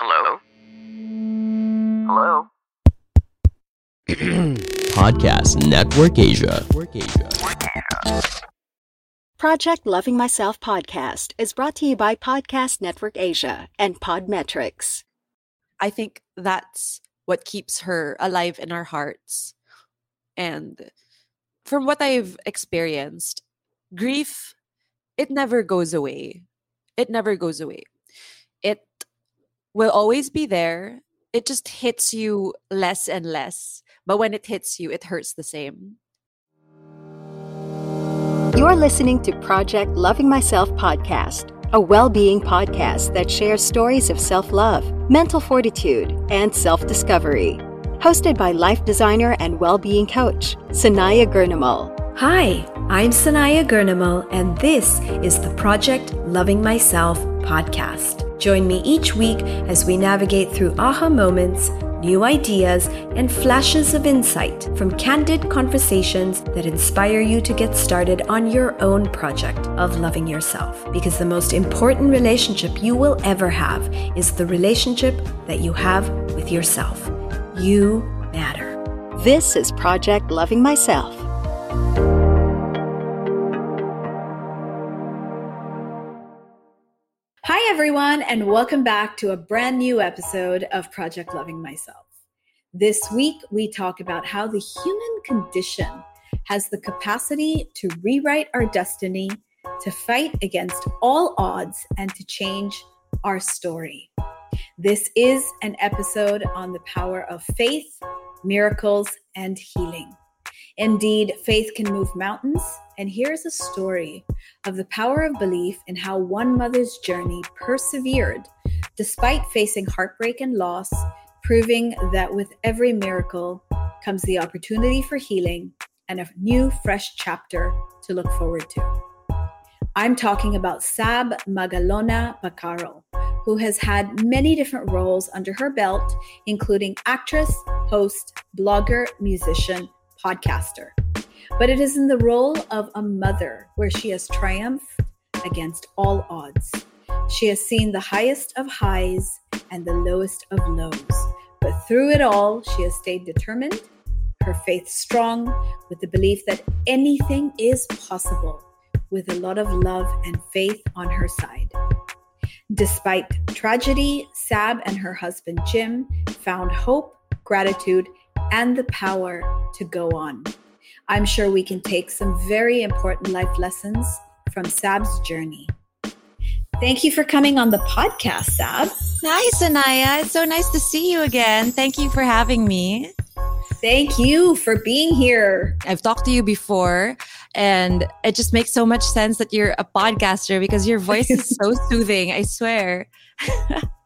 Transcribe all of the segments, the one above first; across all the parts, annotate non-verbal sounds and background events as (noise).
Hello? Hello? (clears throat) Podcast Network Asia. Project Loving Myself podcast is brought to you by Podcast Network Asia and Podmetrics. I think that's what keeps her alive in our hearts. And from what I've experienced, grief, it never goes away. It never goes away. It will always be there. It just hits you less and less. But when it hits you, it hurts the same. You're listening to Project Loving Myself podcast, a well being podcast that shares stories of self love, mental fortitude, and self discovery. Hosted by life designer and well being coach, Sanaya Gurnamal. Hi, I'm Sanaya Gurnamal, and this is the Project Loving Myself podcast. Join me each week as we navigate through aha moments, new ideas, and flashes of insight from candid conversations that inspire you to get started on your own project of loving yourself. Because the most important relationship you will ever have is the relationship that you have with yourself. You matter. This is Project Loving Myself. Everyone, and welcome back to a brand new episode of Project Loving Myself. This week, we talk about how the human condition has the capacity to rewrite our destiny, to fight against all odds, and to change our story. This is an episode on the power of faith, miracles, and healing. Indeed, faith can move mountains. And here's a story of the power of belief and how one mother's journey persevered despite facing heartbreak and loss, proving that with every miracle comes the opportunity for healing and a new, fresh chapter to look forward to. I'm talking about Saab Magalona Bacarro, who has had many different roles under her belt, including actress, host, blogger, musician, podcaster. But it is in the role of a mother where she has triumphed against all odds. She has seen the highest of highs and the lowest of lows. But through it all, she has stayed determined, her faith strong, with the belief that anything is possible, with a lot of love and faith on her side. Despite tragedy, Saab and her husband Jim found hope, gratitude, and the power to go on. I'm sure we can take some very important life lessons from Saab's journey. Thank you for coming on the podcast, Saab. Hi, Sanaya. It's so nice to see you again. Thank you for having me. Thank you for being here. I've talked to you before, and it just makes so much sense that you're a podcaster because your voice is (laughs) so soothing. I swear. (laughs)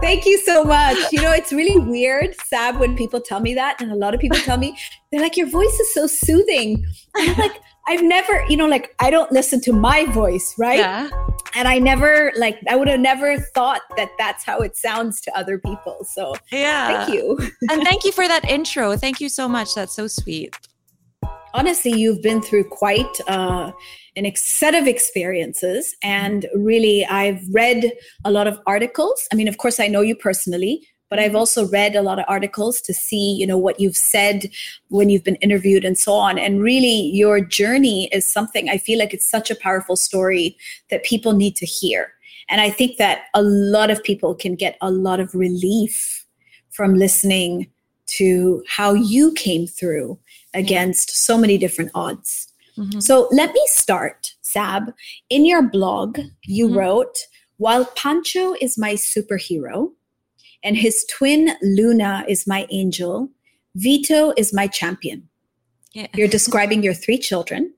Thank you so much. You know, it's really weird, Saab, when people tell me that, and a lot of people tell me, they're like, your voice is so soothing. And I'm like, (laughs) I've never, you know, like I don't listen to my voice, right? Yeah. And I never, like, I would have never thought that that's how it sounds to other people. So, Yeah. thank you. and thank you for (laughs) that intro. Thank you so much. That's so sweet. Honestly, you've been through quite uh, an set of experiences. And really, I've read a lot of articles. I mean, of course, I know you personally, but I've also read a lot of articles to see, you know, what you've said when you've been interviewed and so on. And really, your journey is something I feel like it's such a powerful story that people need to hear. And I think that a lot of people can get a lot of relief from listening to how you came through against so many different odds. Mhm. So let me start, Saab. In your blog, you Mhm. wrote, While Pancho is my superhero and his twin Luna is my angel, Vito is my champion. Yeah. You're describing your three children.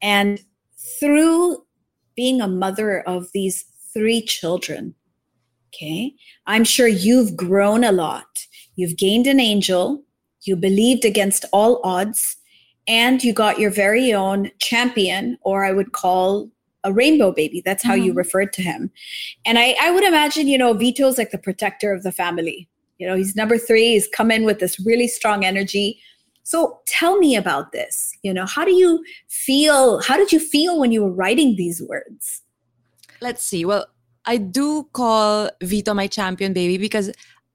And through being a mother of these three children, Okay. I'm sure you've grown a lot. You've gained an angel. You believed against all odds. And you got your very own champion, or I would call a rainbow baby. That's how you Mhm. referred to him. And I, I would imagine, you know, Vito's like the protector of the family. You know, he's number three. He's come in with this really strong energy. So tell me about this. You know, how do you feel? How did you feel when you were writing these words? Let's see. Well, I do call Vito my champion baby because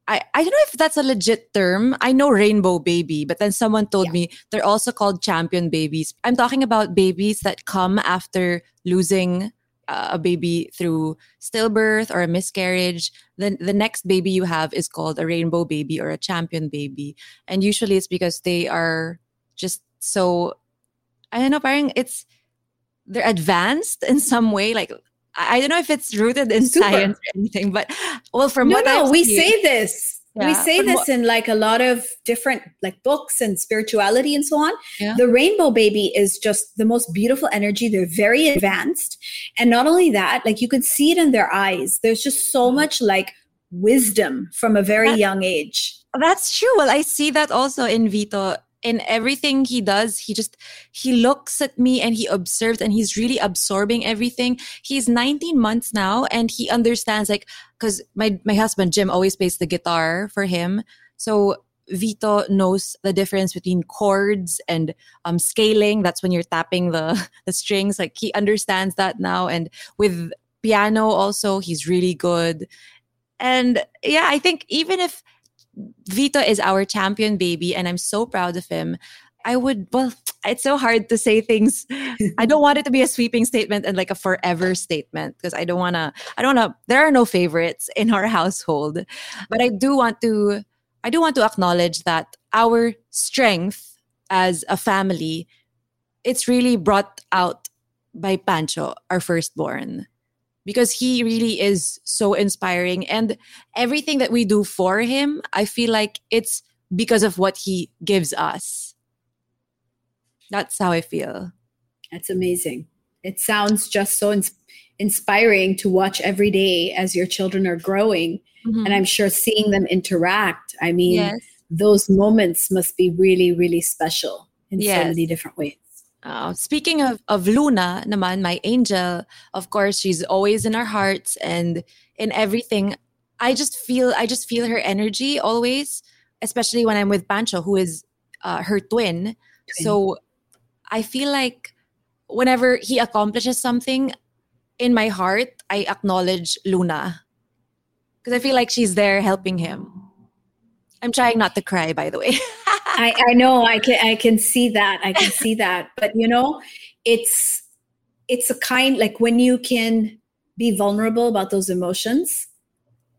I, I don't know if that's a legit term. I know rainbow baby, but then someone told Yeah. me they're also called champion babies. I'm talking about babies that come after losing uh, a baby through stillbirth or a miscarriage. Then the next baby you have is called a rainbow baby or a champion baby. And usually it's because they are just so, I don't know, parang it's, they're advanced in some way. Like, I don't know if it's rooted in Super. science or anything, but well, from no, what no, I've we seen- say this. we say this what- in like a lot of different like books and spirituality and so on. Yeah. The rainbow baby is just the most beautiful energy. They're very advanced. And not only that, like you can see it in their eyes. There's just so mm-hmm. much like wisdom from a very That- young age. That's true. Well, I see that also in Vito. In everything he does, he just he looks at me and he observes and he's really absorbing everything. He's 19 months now and he understands like because my my husband Jim always plays the guitar for him. So Vito knows the difference between chords and um scaling. That's when you're tapping the (laughs) the strings. Like he understands that now. And with piano also, he's really good. And yeah, I think even if Vito is our champion baby, and I'm so proud of him. I would, well, it's so hard to say things. (laughs) I don't want it to be a sweeping statement and like a forever statement because I don't want to, I don't want to, there are no favorites in our (laughs) household. But I do want to, I do want to acknowledge that our strength as a family, it's really brought out by Pancho, our firstborn because he really is so inspiring and everything that we do for him i feel like it's because of what he gives us that's how i feel That's amazing. It sounds just so ins- inspiring to watch every day as your children are growing. Mm-hmm. And I'm sure seeing them interact, I mean, yes those moments must be really, really special in so many different ways. Uh, speaking of, of Luna, naman, my angel, of course, she's always in our hearts and in everything. I just feel, I just feel her energy always, especially when I'm with Pancho, who is uh, her twin. So I feel like whenever he accomplishes something in my heart, I acknowledge Luna because I feel like she's there helping him. I'm trying not to cry, by the way. (laughs) I, I know I can I can see that. I can see that. But you know, it's it's a kind like when you can be vulnerable about those emotions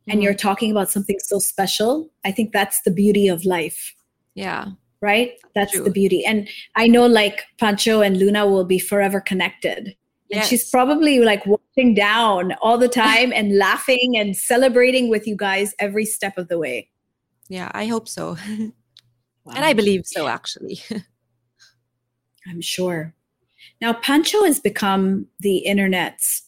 and Mhm. you're talking about something so special, I think that's the beauty of life. yeah. Right? That's True. the beauty. And I know like Pancho and Luna will be forever connected. And she's probably like watching down all the time and (laughs) laughing and celebrating with you guys every step of the way. Yeah, I hope so. (laughs) Wow. And I believe so, actually. (laughs) I'm sure. Now, Pancho has become the internet's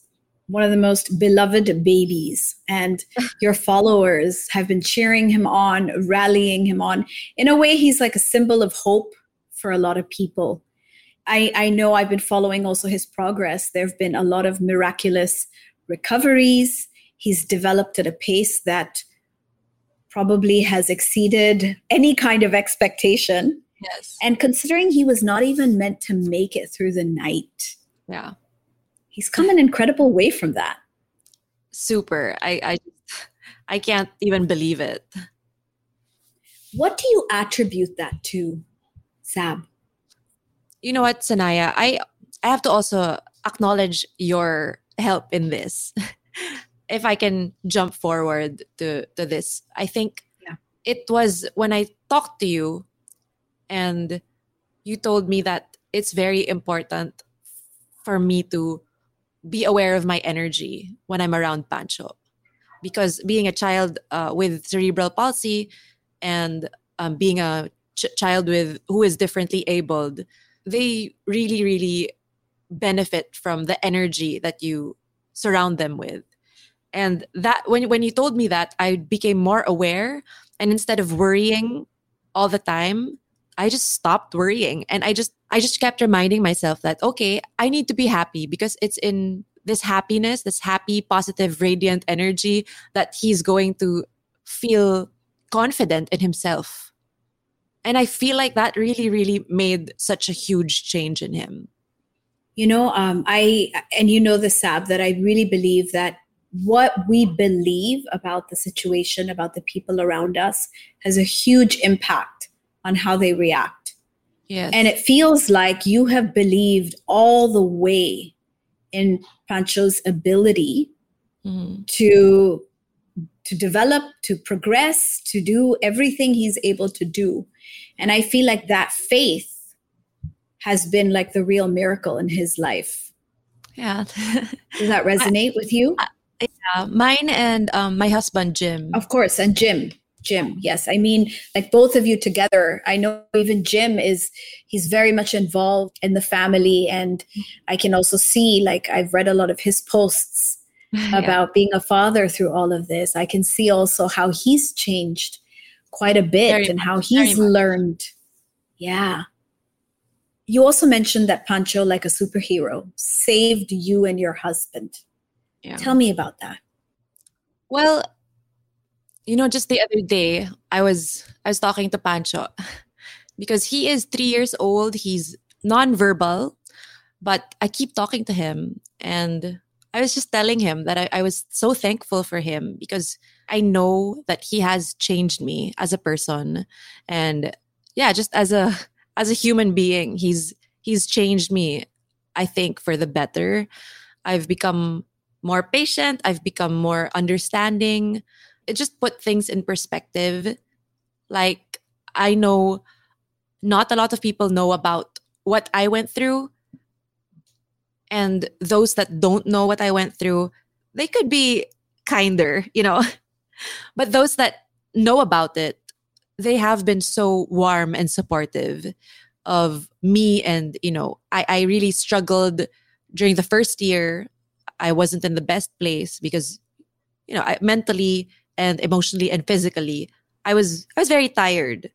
one of the most beloved babies, and (laughs) your followers have been cheering him on, rallying him on. In a way, he's like a symbol of hope for a lot of people. I, I know I've been following also his progress. There have been a lot of miraculous recoveries. He's developed at a pace that probably has exceeded any kind of expectation. yes. And considering he was not even meant to make it through the night, Yeah. he's come an incredible way from that. Super. I I I can't even believe it. What do you attribute that to, Saab? You know what, Sanaya? I I have to also acknowledge your help in this. (laughs) if I can jump forward to to this. I think Yeah. it was when I talked to you and you told me that it's very important for me to be aware of my energy when I'm around Pancho. Because being a child uh, with cerebral palsy and um, being a ch- child with who is differently abled, they really, really benefit from the energy that you surround them with. And that when when you told me that, I became more aware and instead of worrying all the time, I just stopped worrying and I just I just kept reminding myself that okay, I need to be happy because it's in this happiness, this happy, positive, radiant energy that he's going to feel confident in himself. And I feel like that really, really made such a huge change in him. You know, um, I, and you know the Saab, that I really believe that what we believe about the situation, about the people around us, has a huge impact on how they react. Yes. And it feels like you have believed all the way in Pancho's ability Mhm. to to develop, to progress, to do everything he's able to do. And I feel like that faith has been like the real miracle in his life. Yeah. (laughs) Does that resonate with you? Yeah. Mine and um, my husband, Jim. Of course, and Jim. Jim, yes. I mean, like both of you together. I know even Jim is he's very much involved in the family and I can also see like I've read a lot of his posts (laughs) Yeah. about being a father through all of this. I can see also how he's changed quite a bit Very and how much, very he's learned. Yeah. You also mentioned that Pancho, like a superhero, saved you and your husband. Yeah. Tell me about that. Well, you know, just the other day, I was I was talking to Pancho (laughs) because he is three years old. He's nonverbal, but I keep talking to him, and I was just telling him that I, I was so thankful for him because I know that he has changed me as a person, and yeah, just as a as a human being, he's he's changed me. I think for the better. I've become more patient. I've become more understanding. It just put things in perspective. Like, I know not a lot of people know about what I went through. And those that don't know what I went through, they could be kinder, you know. (laughs) But those that know about it, they have been so warm and supportive of me. And, you know, I, I really struggled during the first year I wasn't in the best place because, you know, I, mentally and emotionally and physically, I was I was very tired,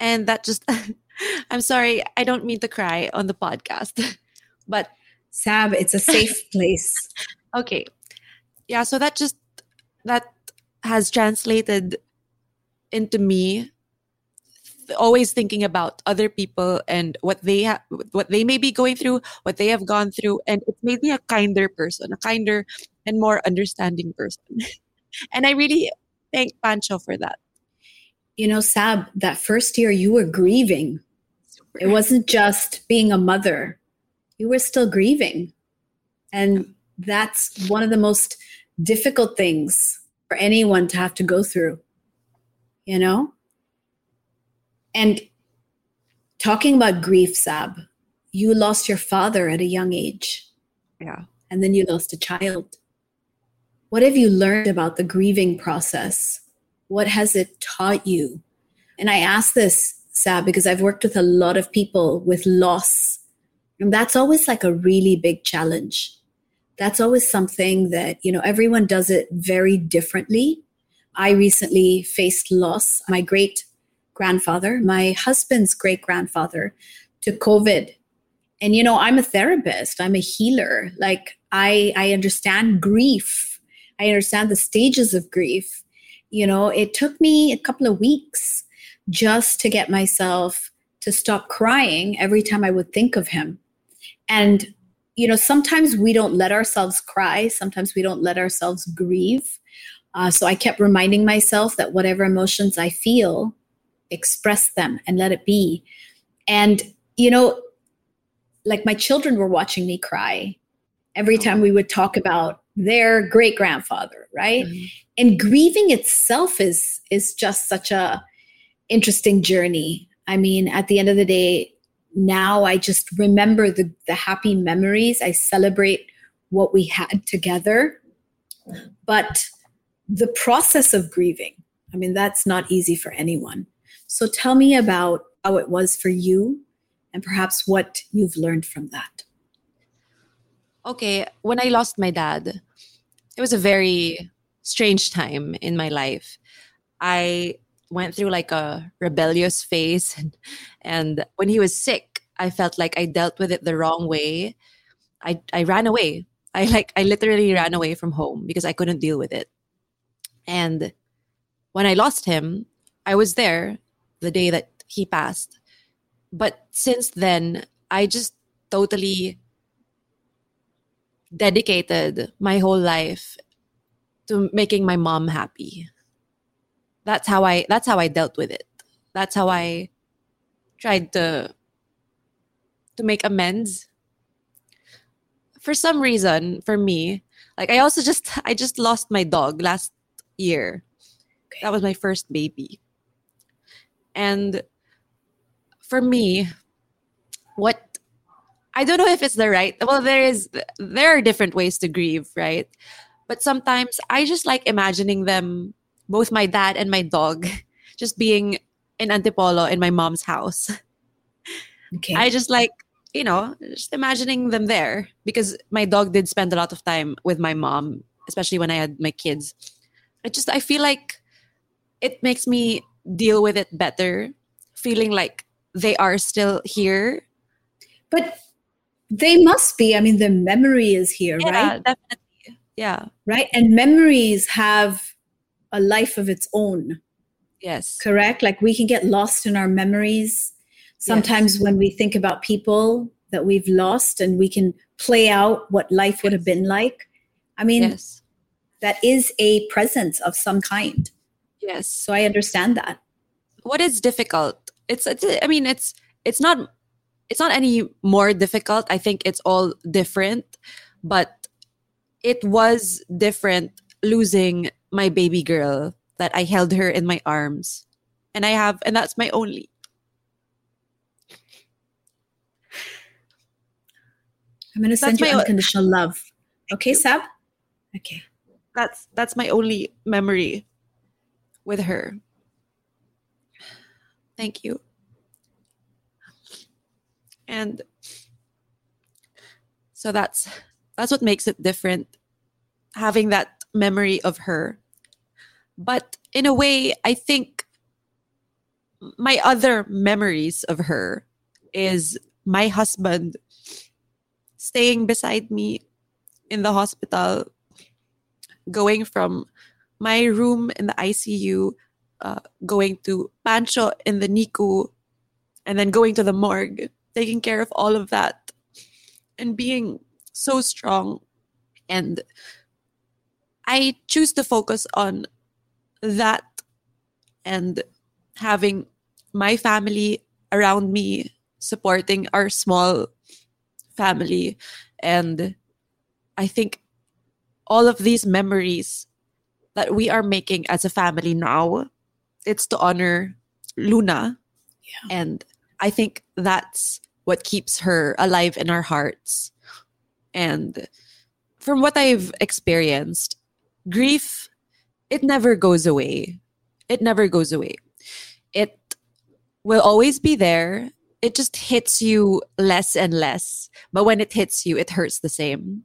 and that just (laughs) I'm sorry, I don't mean to cry on the podcast, (laughs) but Saab, it's a safe (laughs) place. okay, yeah. So that just that has translated into me always thinking about other people and what they have what they may be going through what they have gone through and it's made me a kinder person a kinder and more understanding person (laughs) and i really thank pancho for that You know, Saab, that first year you were grieving. It wasn't just being a mother, you were still grieving. And that's one of the most difficult things for anyone to have to go through, you know? And talking about grief, Saab, you lost your father at a young age, yeah and then you lost a child. What have you learned about the grieving process? What has it taught you? And I ask this, Saab, because I've worked with a lot of people with loss. And that's always like a really big challenge. That's always something that, you know, everyone does it very differently. I recently faced loss. My great grandfather, my husband's great grandfather, to COVID. And, you know, I'm a therapist, I'm a healer. Like, I, I understand grief, I understand the stages of grief. You know, it took me a couple of weeks just to get myself to stop crying every time I would think of him. And, you know, sometimes we don't let ourselves cry, sometimes we don't let ourselves grieve. Uh, so I kept reminding myself that whatever emotions I feel, express them and let it be. And, you know, like my children were watching me cry every time we would talk about their great grandfather, right? Mhm. And grieving itself is is just such a interesting journey. I mean, at the end of the day, now I just remember the the happy memories. I celebrate what we had together. But the process of grieving, I mean, that's not easy for anyone. So tell me about how it was for you and perhaps what you've learned from that. okay when i lost my dad it was a very strange time in my life. I went through like a rebellious phase and, (laughs) and when he was sick, I felt like I dealt with it the wrong way. I I ran away. I like I literally ran away from home because I couldn't deal with it. And when I lost him, I was there the day that he passed. But since then, I just totally dedicated my whole life to making my mom happy. That's how I that's how I dealt with it. That's how I tried to to make amends. For some reason, for me, like I also just I just lost my dog last year. That was my first baby. And for me, what I don't know if it's the right. Well, there is there are different ways to grieve, right? But sometimes I just like imagining them, both my dad and my dog, (laughs) just being in Antipolo in my mom's house. Okay. I just like, you know, just imagining them there because my dog did spend a lot of time with my mom, especially when I had my kids. I just I feel like it makes me deal with it better, feeling like they are still here. but they must be. I mean, the memory is here, Yeah, right? definitely. Yeah. Right. And memories have a life of its own, Yes. correct? Like we can get lost in our memories. Sometimes when we think about people that we've lost and we can play out what life would have been like. I mean, Yes. that is a presence of some kind. Yes. So I understand that. what is difficult it's, it's i mean it's it's not it's not any more difficult i think it's all different but it was different losing my baby girl that i held her in my arms and i have and that's my only I'm going to send That's you my- unconditional love. Okay, Saab? Okay. that's that's my only memory with her. Thank you. And so that's that's what makes it different having that memory of her. But in a way i think my other memories of her is my husband staying beside me in the hospital going from my room in the ICU, uh, going to Pancho in the NICU, and then going to the morgue, taking care of all of that, and being so strong. And I choose to focus on that and having my family around me, supporting our small family. And I think all of these memories that we are making as a family now, it's to honor Luna. And I think that's what keeps her alive in our hearts. And from what I've experienced, grief, it never goes away. It never goes away. It will always be there. It just hits you less and less. But when it hits you, it hurts the same.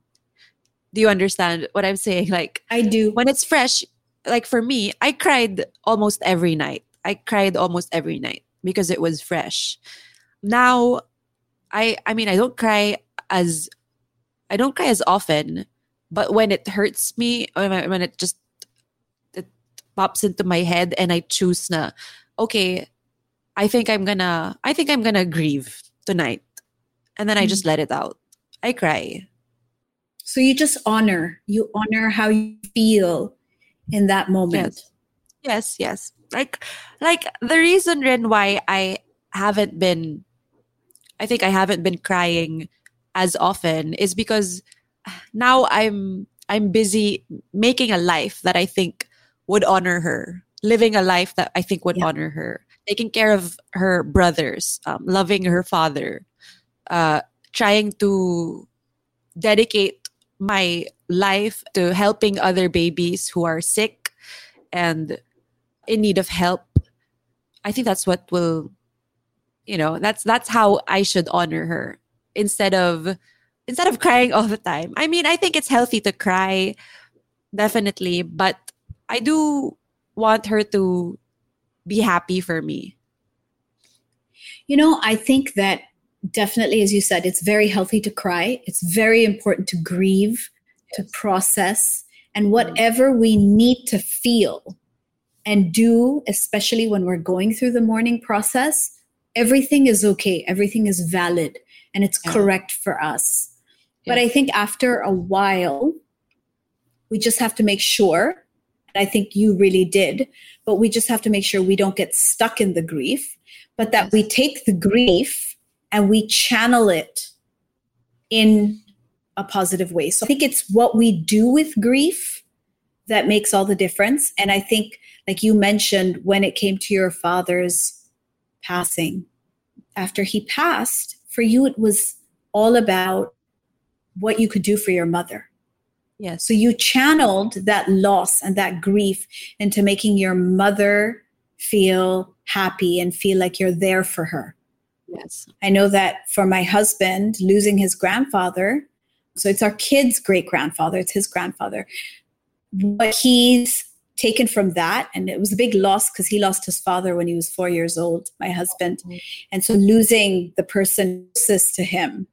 Do you understand what I'm saying? (laughs) Like, I do. when it's fresh, like for me, I cried almost every night. I cried almost every night because it was fresh. Now, I I mean I don't cry as I don't cry as often, but when it hurts me or when it just it pops into my head and I choose na okay, I think I'm gonna I think I'm gonna grieve tonight. And then I just mm-hmm. let it out. I cry. So you just honor, you honor how you feel in that moment. Yes, yes. Like like the reason rin why I haven't been I think I haven't been crying as often is because now I'm I'm busy making a life that I think would honor her, living a life that I think would Yeah. honor her, taking care of her brothers, um, loving her father, uh, trying to dedicate my life to helping other babies who are sick and in need of help i think that's what will you know that's that's how i should honor her instead of instead of crying all the time i mean i think it's healthy to cry definitely. But I do want her to be happy for me. You know, I think that definitely, as you said, it's very healthy to cry. It's very important to grieve, to process, and whatever we need to feel and do, especially when we're going through the mourning process, everything is okay. Everything is valid and it's Yeah. correct for us. But I think after a while, we just have to make sure, and I think you really did, but we just have to make sure we don't get stuck in the grief, but that we take the grief and we channel it in a positive way. So I think it's what we do with grief that makes all the difference. And I think, like you mentioned, when it came to your father's passing, after he passed, for you, it was all about what you could do for your mother. Yes. So you channeled that loss and that grief into making your mother feel happy and feel like you're there for her. Yes. I know that for my husband, losing his grandfather, so it's our kid's great grandfather, it's his grandfather. What he's taken from that, and it was a big loss because he lost his father when he was four years old, my husband. Mm-hmm. And so losing the person closest to him,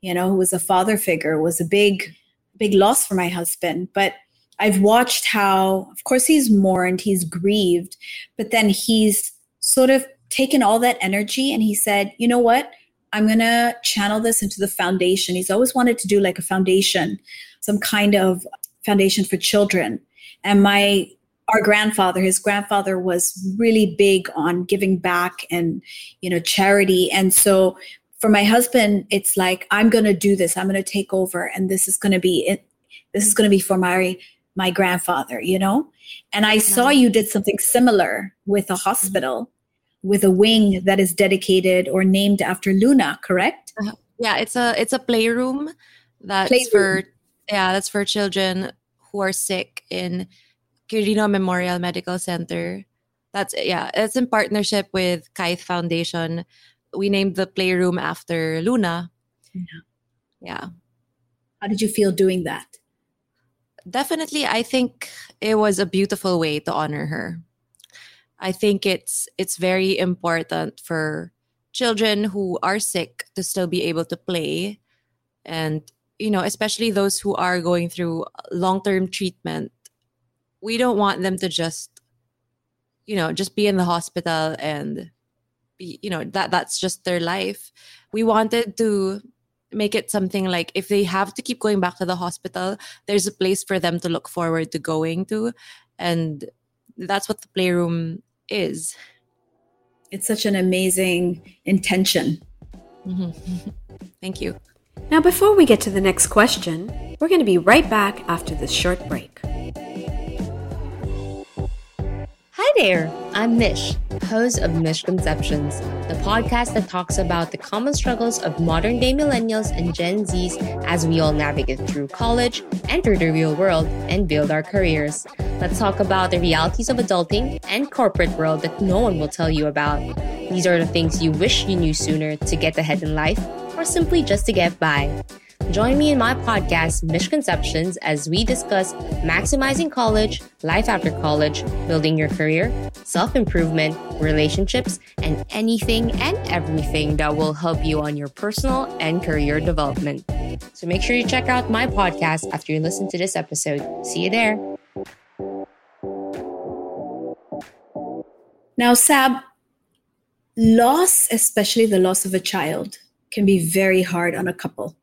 you know, who was a father figure, was a big, big loss for my husband. But I've watched how, of course, he's mourned, he's grieved, but then he's sort of taken all that energy and he said, you know what? I'm going to channel this into the foundation. He's always wanted to do like a foundation, some kind of foundation for children. And my our grandfather, his grandfather was really big on giving back and you know charity. And so for my husband, it's like I'm going to do this. I'm going to take over and this is going to be it. This is going to be for my my grandfather, you know? And I saw you did something similar with a mm-hmm. hospital with a wing that is dedicated or named after Luna, correct? Uh-huh. Yeah, it's a it's a playroom that's Playroom. for yeah, that's for children who are sick in Quirino Memorial Medical Center. That's yeah, it's in partnership with Kaith Foundation. We named the playroom after Luna. Yeah. Yeah. How did you feel doing that? Definitely I think it was a beautiful way to honor her. I think it's it's very important for children who are sick to still be able to play. And you know especially those who are going through long-term treatment we don't want them to just you know just be in the hospital and be you know that that's just their life. We wanted to make it something like if they have to keep going back to the hospital there's a place for them to look forward to going to. And that's what the playroom is It's such an amazing intention. Mhm. (laughs) thank you Now, before we get to the next question, we're going to be right back after this short break. Hi there, I'm Mish, host of Misconceptions, the podcast that talks about the common struggles of modern day millennials and Gen Zs as we all navigate through college, enter the real world, and build our careers. Let's talk about the realities of adulting and corporate world that no one will tell you about. These are the things you wish you knew sooner to get ahead in life or simply just to get by. Join me in my podcast, Misconceptions, as we discuss maximizing college, life after college, building your career, self improvement, relationships, and anything and everything that will help you on your personal and career development. So make sure you check out my podcast after you listen to this episode. See you there. Now, Saab, loss, especially the loss of a child, can be very hard on a couple.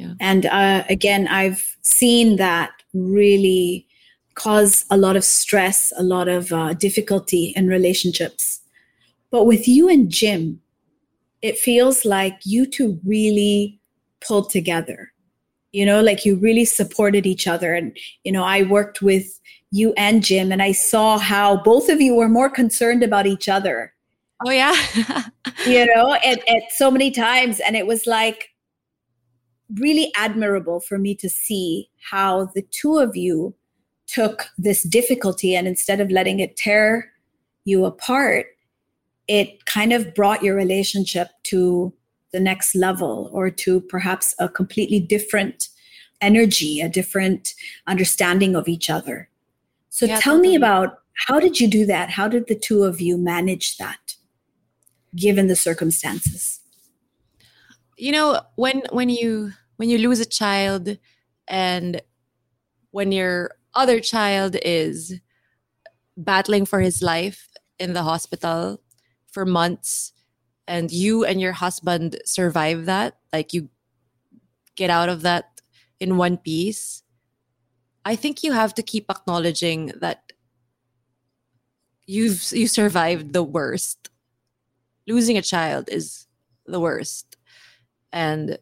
Yeah. And uh, again, I've seen that really cause a lot of stress, a lot of uh, difficulty in relationships. But with you and Jim, it feels like you two really pulled together. You know, like you really supported each other. And, you know, I worked with you and Jim, and I saw how both of you were more concerned about each other oh yeah (laughs) you know, at, at so many times. And it was like really admirable for me to see how the two of you took this difficulty and instead of letting it tear you apart, it kind of brought your relationship to the next level or to perhaps a completely different energy, a different understanding of each other. So Yeah, tell me about how did you do that? How did the two of you manage that given the circumstances? you know when when you when you lose a child and when your other child is battling for his life in the hospital for months and you and your husband survive that like you get out of that in one piece i think you have to keep acknowledging that you've you survived the worst. Losing a child is the worst. And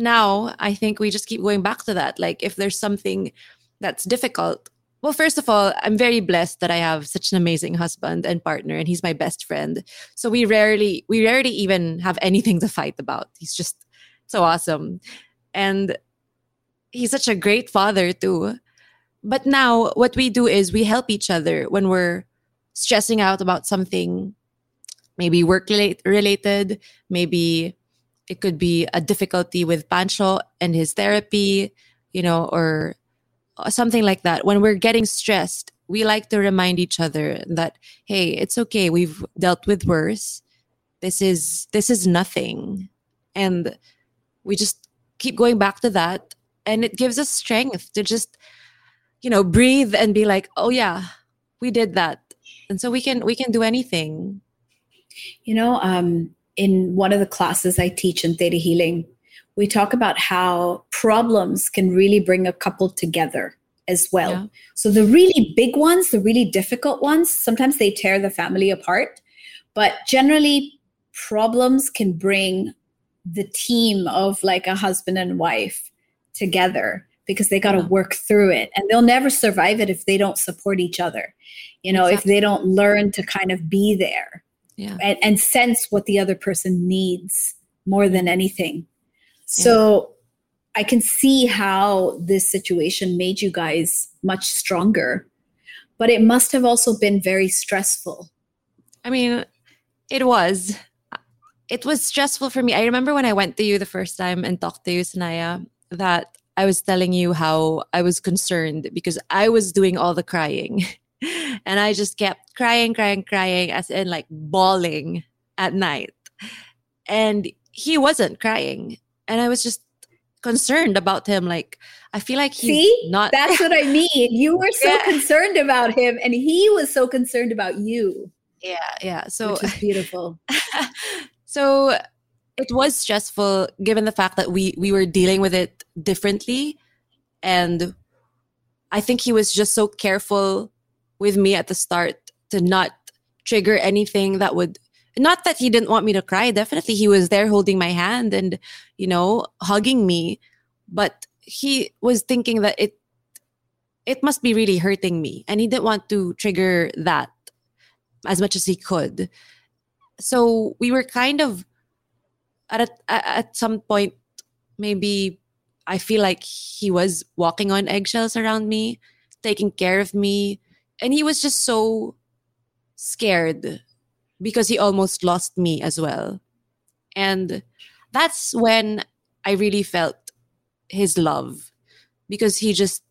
now I think we just keep going back to that. Like, if there's something that's difficult, well, first of all, I'm very blessed that I have such an amazing husband and partner, and he's my best friend. So we rarely, we rarely even have anything to fight about. He's just so awesome. And he's such a great father, too. But now, what we do is we help each other when we're stressing out about something, maybe work related, maybe it could be a difficulty with Pancho and his therapy, you know, or something like that. When we're getting stressed, we like to remind each other that, hey, it's okay. We've dealt with worse. This is this is nothing. And we just keep going back to that. And it gives us strength to just, you know, breathe and be like, oh yeah, we did that. And so we can we can do anything. You know, um, in one of the classes I teach in Theta Healing, we talk about how problems can really bring a couple together as well. Yeah. So the really big ones, the really difficult ones, sometimes they tear the family apart, but generally problems can bring the team of like a husband and wife together because they got to Yeah. work through it and they'll never survive it if they don't support each other. You know, if they don't learn to kind of be there Yeah. and, and sense what the other person needs more than anything. So I can see how this situation made you guys much stronger, but it must have also been very stressful. I mean, it was. It was stressful for me. I remember when I went to you the first time and talked to you, Sanaya, that I was telling you how I was concerned because I was doing all the crying. (laughs) (laughs) and I just kept crying, crying, crying, as in like bawling at night. And he wasn't crying. And I was just concerned about him. Like, I feel like he's See? not. (laughs) That's what I mean. You were so Yeah. concerned about him, and he was so concerned about you, yeah, yeah. So which is beautiful. (laughs) so it was stressful given the fact that we we were dealing with it differently and i think he was just so careful with me at the start to not trigger anything that would not that he didn't want me to cry definitely he was there holding my hand and you know hugging me but he was thinking that it it must be really hurting me and he didn't want to trigger that as much as he could. So we were kind of at a, at at some point maybe i feel like he was walking on eggshells around me taking care of me and he was just so scared because he almost lost me as well. And that's when i really felt his love because he just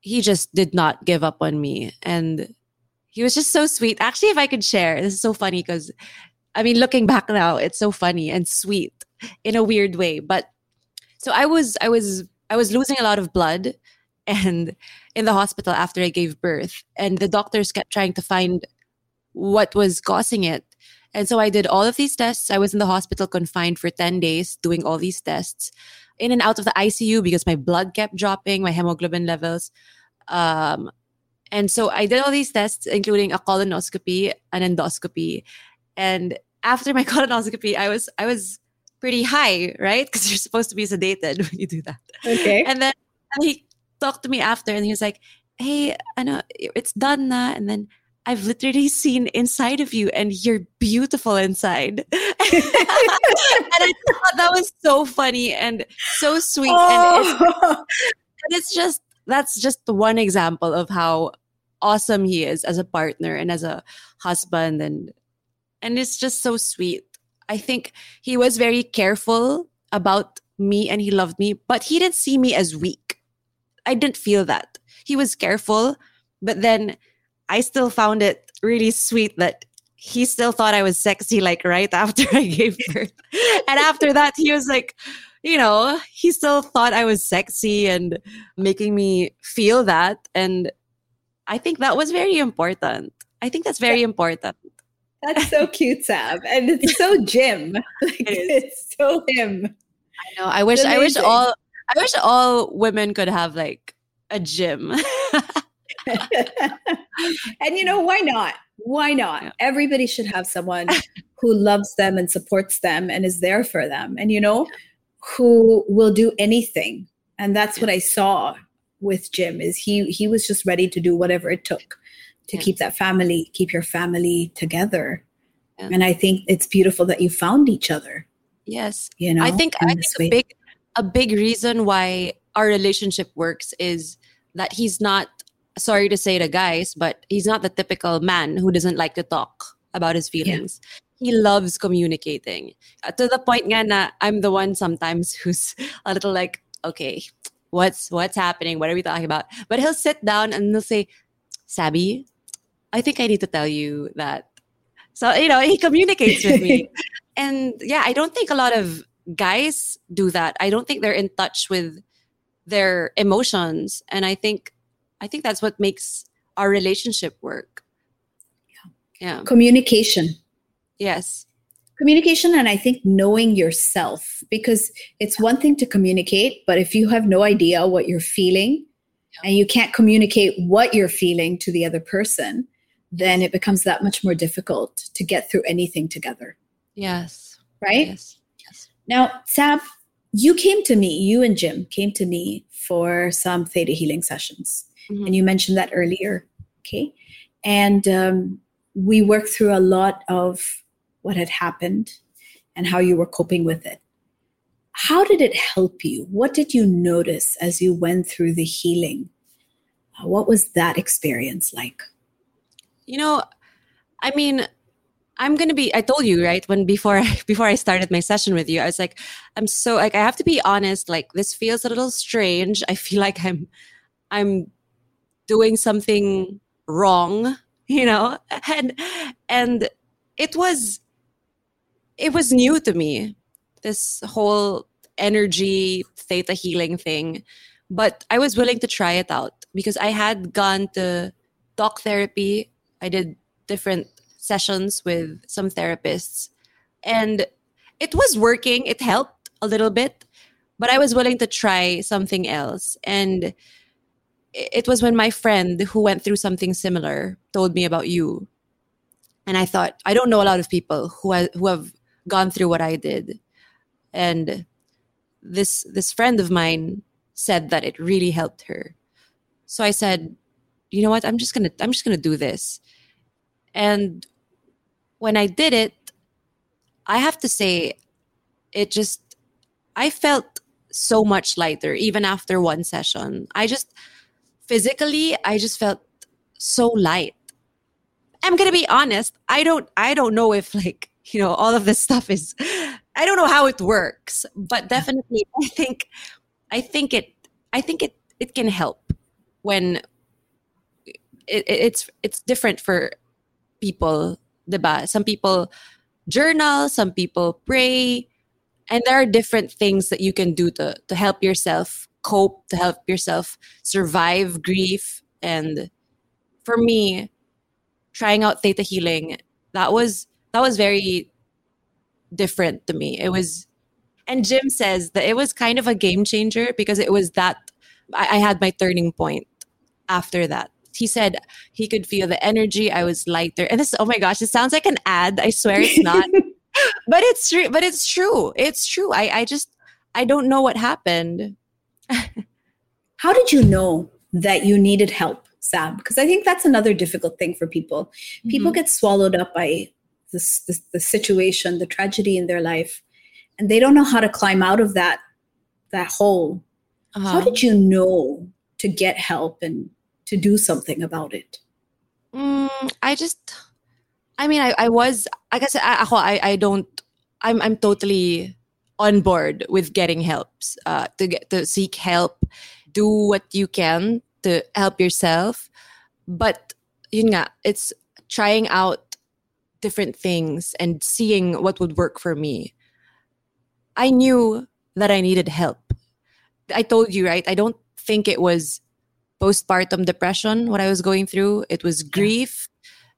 he just did not give up on me. And he was just so sweet. Actually if i could share this is so funny because i mean looking back now it's so funny and sweet in a weird way. But so i was i was i was losing a lot of blood and in the hospital after i gave birth and the doctors kept trying to find what was causing it and so i did all of these tests i was in the hospital confined for 10 days doing all these tests in and out of the icu because my blood kept dropping my hemoglobin levels um, and so I did all these tests, including a colonoscopy, an endoscopy, and after my (laughs) colonoscopy, I was I was pretty high, right? Because you're supposed to be sedated (laughs) when you do that. Okay. And then he talked to me after, and he was like, "Hey, I know it's done na." And then I've literally (laughs) seen inside of you, and you're beautiful inside. (laughs) and I thought that was so funny and so sweet, and oh. it's Oh. and it's just that's just one example of how awesome he is as a partner and as a husband and and it's just so sweet i think he was very careful about me and he loved me, but he didn't see me as weak. I didn't feel that. He was careful, but then I still found it really sweet that he still thought I was sexy, like right after I gave (laughs) birth. and after that, he was like, you know, he still thought I was sexy and making me feel that. And I think that was very important. I think that's very important. That's so (laughs) cute, Saab. And it's so Jim. Like, It it's so him. I know. I wish. I wish all. I wish all women could have like a Jim. (laughs) and you know, why not? Why not? Yeah. Everybody should have someone (laughs) who loves them and supports them and is there for them. And you know, who will do anything. And that's what I saw with Jim is he he was just ready to do whatever it took to Yeah. keep that family, keep your family together. Yeah. And I think it's beautiful that you found each other. yes. You know, I think. I think a big, a big reason why our relationship works is that he's not. Sorry to say to guys, but he's not the typical man who doesn't like to talk about his feelings. He loves communicating Uh, to the point nga na I'm the one sometimes (laughs) who's a little like, okay, what's what's happening? What are we talking about? But he'll sit down and he'll say, Sabby, I think I need to tell you that. So you know, he communicates with me, (laughs) and yeah, I don't think a lot of guys do that. I don't think they're in touch with their emotions, and I think, I think that's what makes our relationship work. Yeah. yeah. communication. Yes. communication and i think knowing yourself because it's one thing to communicate but if you have no idea what you're feeling and you can't communicate what you're feeling to the other person then it becomes that much more difficult to get through anything together Yes. right Yes. Now Saab you came to me you and jim came to me for some theta healing sessions. Mhm. and you mentioned that earlier okay? And um, we worked through a lot of what had happened and how you were coping with it. How did it help you? What did you notice as you went through the healing? Uh, what was that experience like? You know i mean i'm gonna be i told you right when before (laughs) before i started my session with you i was like i'm so like i have to be honest like this feels a little strange. I feel (laughs) like i'm i'm doing something wrong (laughs) you know? And and it was it was new to me this whole energy theta healing thing. But i was willing to try it out because i had gone to talk therapy. I did different sessions with some therapists and it was working. It helped a little bit, but I was willing to try something else. And it was when my friend who went through something similar told me about you. And I thought, I don't know a lot of people who, ha- who have gone through what I did. And this this friend of mine said that it really helped her. So I said, you know what? I'm just gonna I'm just gonna do this. And when I did it, I have to say, it just I felt so much lighter even after one session. I just physically I just felt so light. I'm gonna be honest. I don't I don't know if like (laughs) you know all of this stuff is I don't know how it works, but definitely I think I think it I think it it can help when it- it's it's different for people, diba? Some people journal, some people pray, and there are different things that you can do to to help yourself cope, to help yourself survive grief. And for me, trying out theta healing, that was that was very different to me. It was and Jim says that it was kind of a game changer because it was that I, I had my turning point after that. He said he could feel the energy. I was lighter. And this, oh my gosh, it sounds like an ad. I swear it's not. (laughs) but it's true. But it's true. It's true. I, I just, I don't know what happened. (laughs) How did you know that you needed help, Sam? Because I think that's another difficult thing for people. People Mhm. get swallowed up by this, this, the situation, the tragedy in their life, and they don't know how to climb out of that that hole. How Uh-huh. did you know to get help and to do something about it? Mm, I just, I mean, I, I was, I guess, I, I, don't, I'm, I'm totally on board with getting helps, uh, to get to seek help, do what you can to help yourself. But yun nga, it's trying out different things and seeing what would work for me. I knew that I needed help. I told you, right? I don't think it was postpartum depression what I was going through. It was grief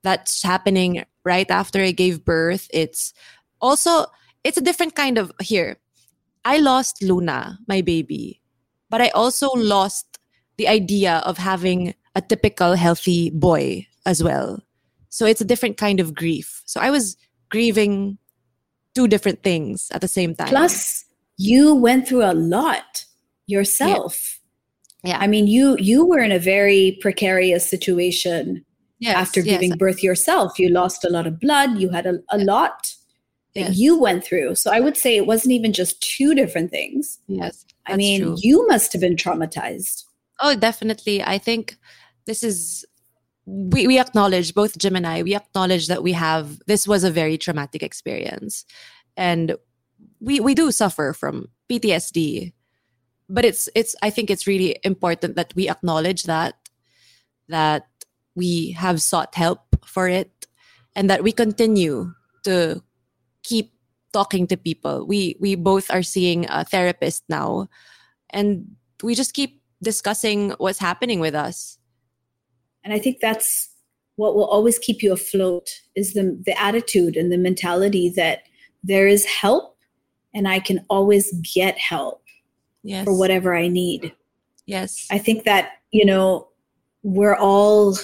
that's happening right after I gave birth. It's also it's a different kind of here. I lost Luna, my baby, but I also lost the idea of having a typical healthy boy as well. So it's a different kind of grief. So I was grieving two different things at the same time. Plus, you went through a lot yourself. Yeah. Yeah. I mean, you you were in a very precarious situation yes, after giving yes. birth yourself. You lost a lot of blood. You had a, a lot that you went through. So I would say it wasn't even just two different things. Yes. I mean, true. you must have been traumatized. Oh, definitely. I think this is we, we acknowledge both Jim and I, we acknowledge that we have this was a very traumatic experience. And we we do suffer from PTSD. But it's it's I think it's really important that we acknowledge that that we have sought help for it and that we continue to keep talking to people. We we both are seeing a therapist now and we just keep discussing what's happening with us. And I think that's what will always keep you afloat is the the attitude and the mentality that there is help and I can always get help yes. for whatever I need. Yes. I think that, you know, we're all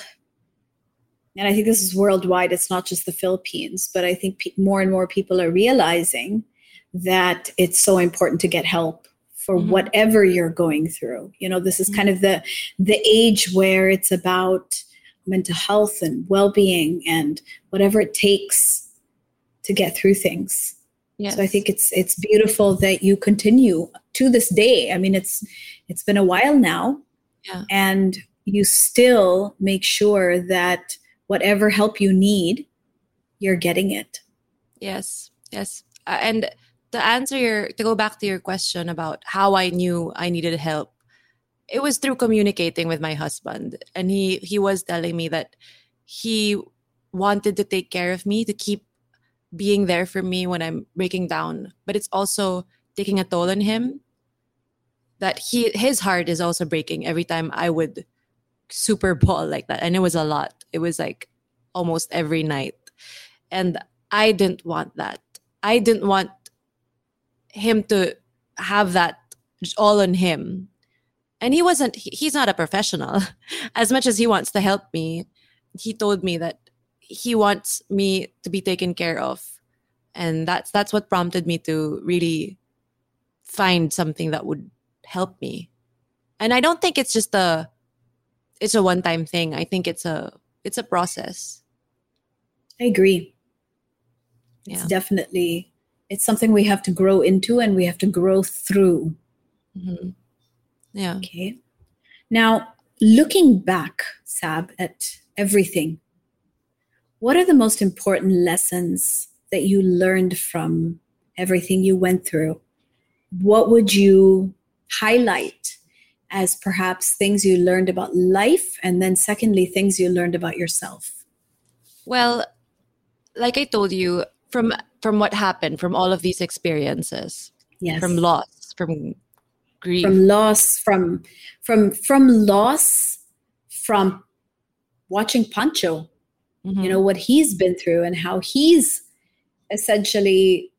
and I think this is worldwide, it's not just the Philippines, but I think pe- more and more people are realizing that it's so important to get help for mm-hmm. whatever you're going through. You know, this is mm-hmm. kind of the the age where it's about mental health and well-being and whatever it takes to get through things. Yes. So I think it's it's beautiful that you continue to this day. I mean, it's it's been a while now, yeah. and you still make sure that whatever help you need, you're getting it. Yes, yes. Uh, and to answer your, to go back to your question about how I knew I needed help, it was through communicating with my husband. And he, he was telling me that he wanted to take care of me, to keep being there for me when I'm breaking down. But it's also taking a toll on him that he his heart is also breaking every time I would super ball like that. And it was a lot. It was like almost every night. And I didn't want that. I didn't want him to have that all on him. And he wasn't, he's not a professional. (laughs) As much as he wants to help me, he told me that he wants me to be taken care of. And that's that's what prompted me to really find something that would help me. And I don't think it's just a it's a one time thing. I think it's a it's a process. I agree. Yeah. It's definitely it's something we have to grow into and we have to grow through. Mm-hmm. Yeah. Okay. Now, looking back, Saab, at everything, what are the most important lessons that you learned from everything you went through? What would you highlight as perhaps things you learned about life and then secondly things you learned about yourself well like i told you from from what happened from all of these experiences yes. from loss from grief from loss from from from loss from watching pancho mm-hmm. you know what he's been through and how he's essentially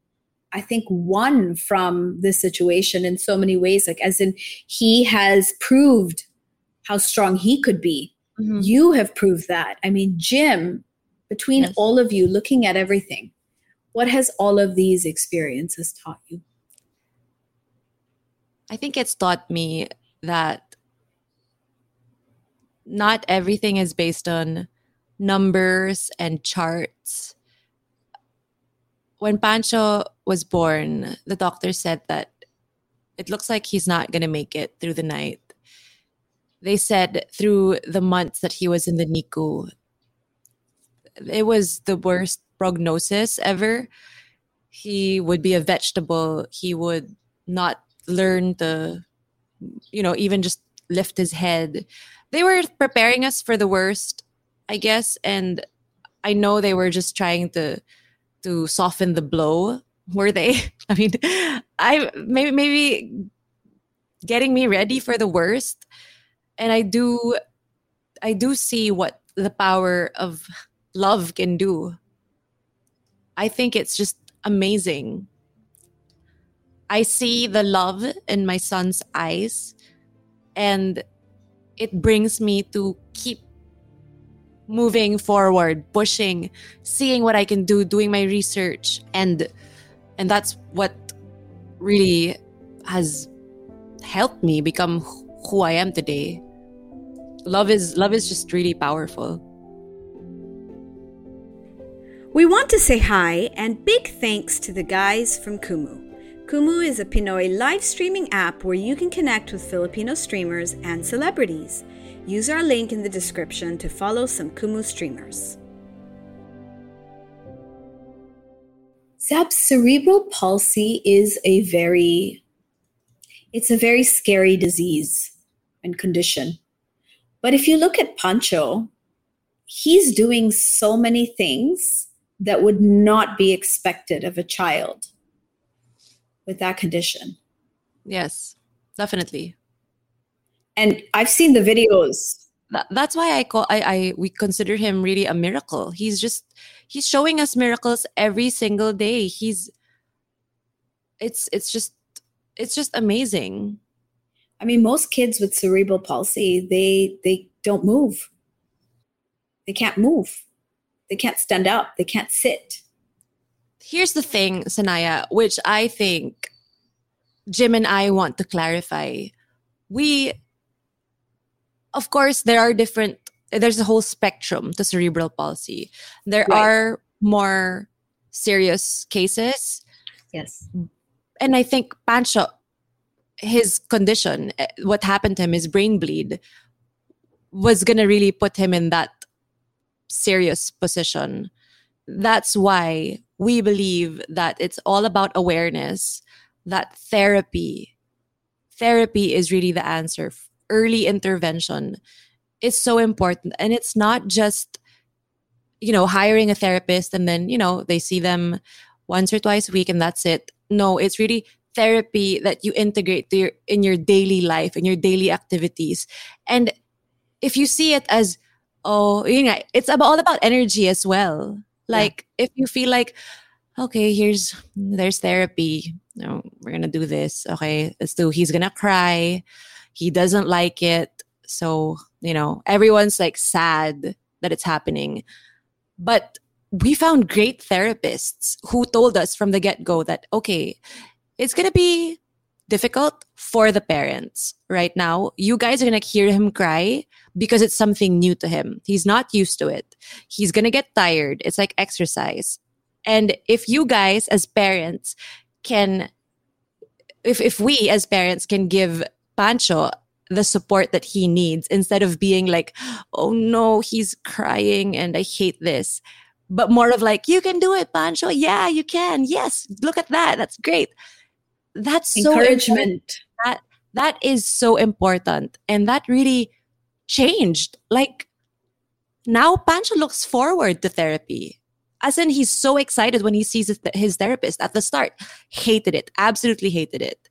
I think, won from this situation in so many ways. Like, as in, he has proved how strong he could be. Mm-hmm. You have proved that. I mean, Jim, between yes. all of you looking at everything, what has all of these experiences taught you? I think it's taught me that not everything is based on numbers and charts when Pancho was born, the doctor said that it looks like he's not going to make it through the night. They said through the months that he was in the NICU, it was the worst prognosis ever. he would be a vegetable. He would not learn to, you know, even just lift his head. They were preparing us for the worst, I guess, and I know they were just trying to to soften the blow. Were they? (laughs) I mean, I maybe maybe getting me ready for the worst, and I do, I do see what the power of love can do. I think it's just amazing. I see the love in my son's eyes, and it brings me to keep moving forward, pushing, seeing what I can do, doing my research, and and that's what really has helped me become who I am today. Love is love is just really powerful. We want to say hi and big thanks to the guys from Kumu. Kumu is a Pinoy live streaming app where you can connect with Filipino streamers and celebrities. Use our link in the description to follow some Kumu streamers. Saab, cerebral palsy is a very it's a very scary disease and condition. But if you look at Pancho, he's doing so many things that would not be expected of a child with that condition. Yes, definitely. And I've seen the videos. That's why I call I, I we consider him really a miracle. He's just he's showing us miracles every single day. He's it's it's just it's just amazing. I mean, most kids with cerebral palsy, they they don't move. They can't move. They can't stand up. They can't sit. Here's the thing, Sanaya, which I think Jim and I want to clarify. We of course there are different there's a whole spectrum to cerebral palsy. There Right. are more serious cases Yes. and I think Pancho, his condition, eh, what happened to him, his brain bleed, was gonna really put him in that serious position. That's why we believe that it's all about awareness, that therapy, therapy is really the answer. Early intervention is so important. And it's not just, you know, hiring a therapist and then, you know, they see them once or twice a week and that's it. No, it's really therapy that you integrate to your, in your daily life, in your daily activities. And if you see it as, oh, you know, it's about, all about energy as well. Like if you feel like, okay, here's, there's therapy. Know, we're going to do this. Okay, let's do, he's going to cry. He doesn't like it. So, you know, everyone's like sad that it's happening. But we found great therapists who told us from the get go that, okay, it's going to be difficult for the parents right now. You guys are going to hear him cry because it's something new to him. He's not used to it. He's going to get tired. It's like exercise. And if you guys as parents can, if, if we as parents can give Pancho the support that he needs instead of being like, oh no, he's crying and I hate this. But more of like, you can do it, Pancho. Yeah, you can. Yes, look at that. That's great. That's so. Encouragement. That that is so important, and that really changed. Like now, Pancho looks forward to therapy. As in, he's so excited when he sees his therapist. At the start, hated it, absolutely hated it.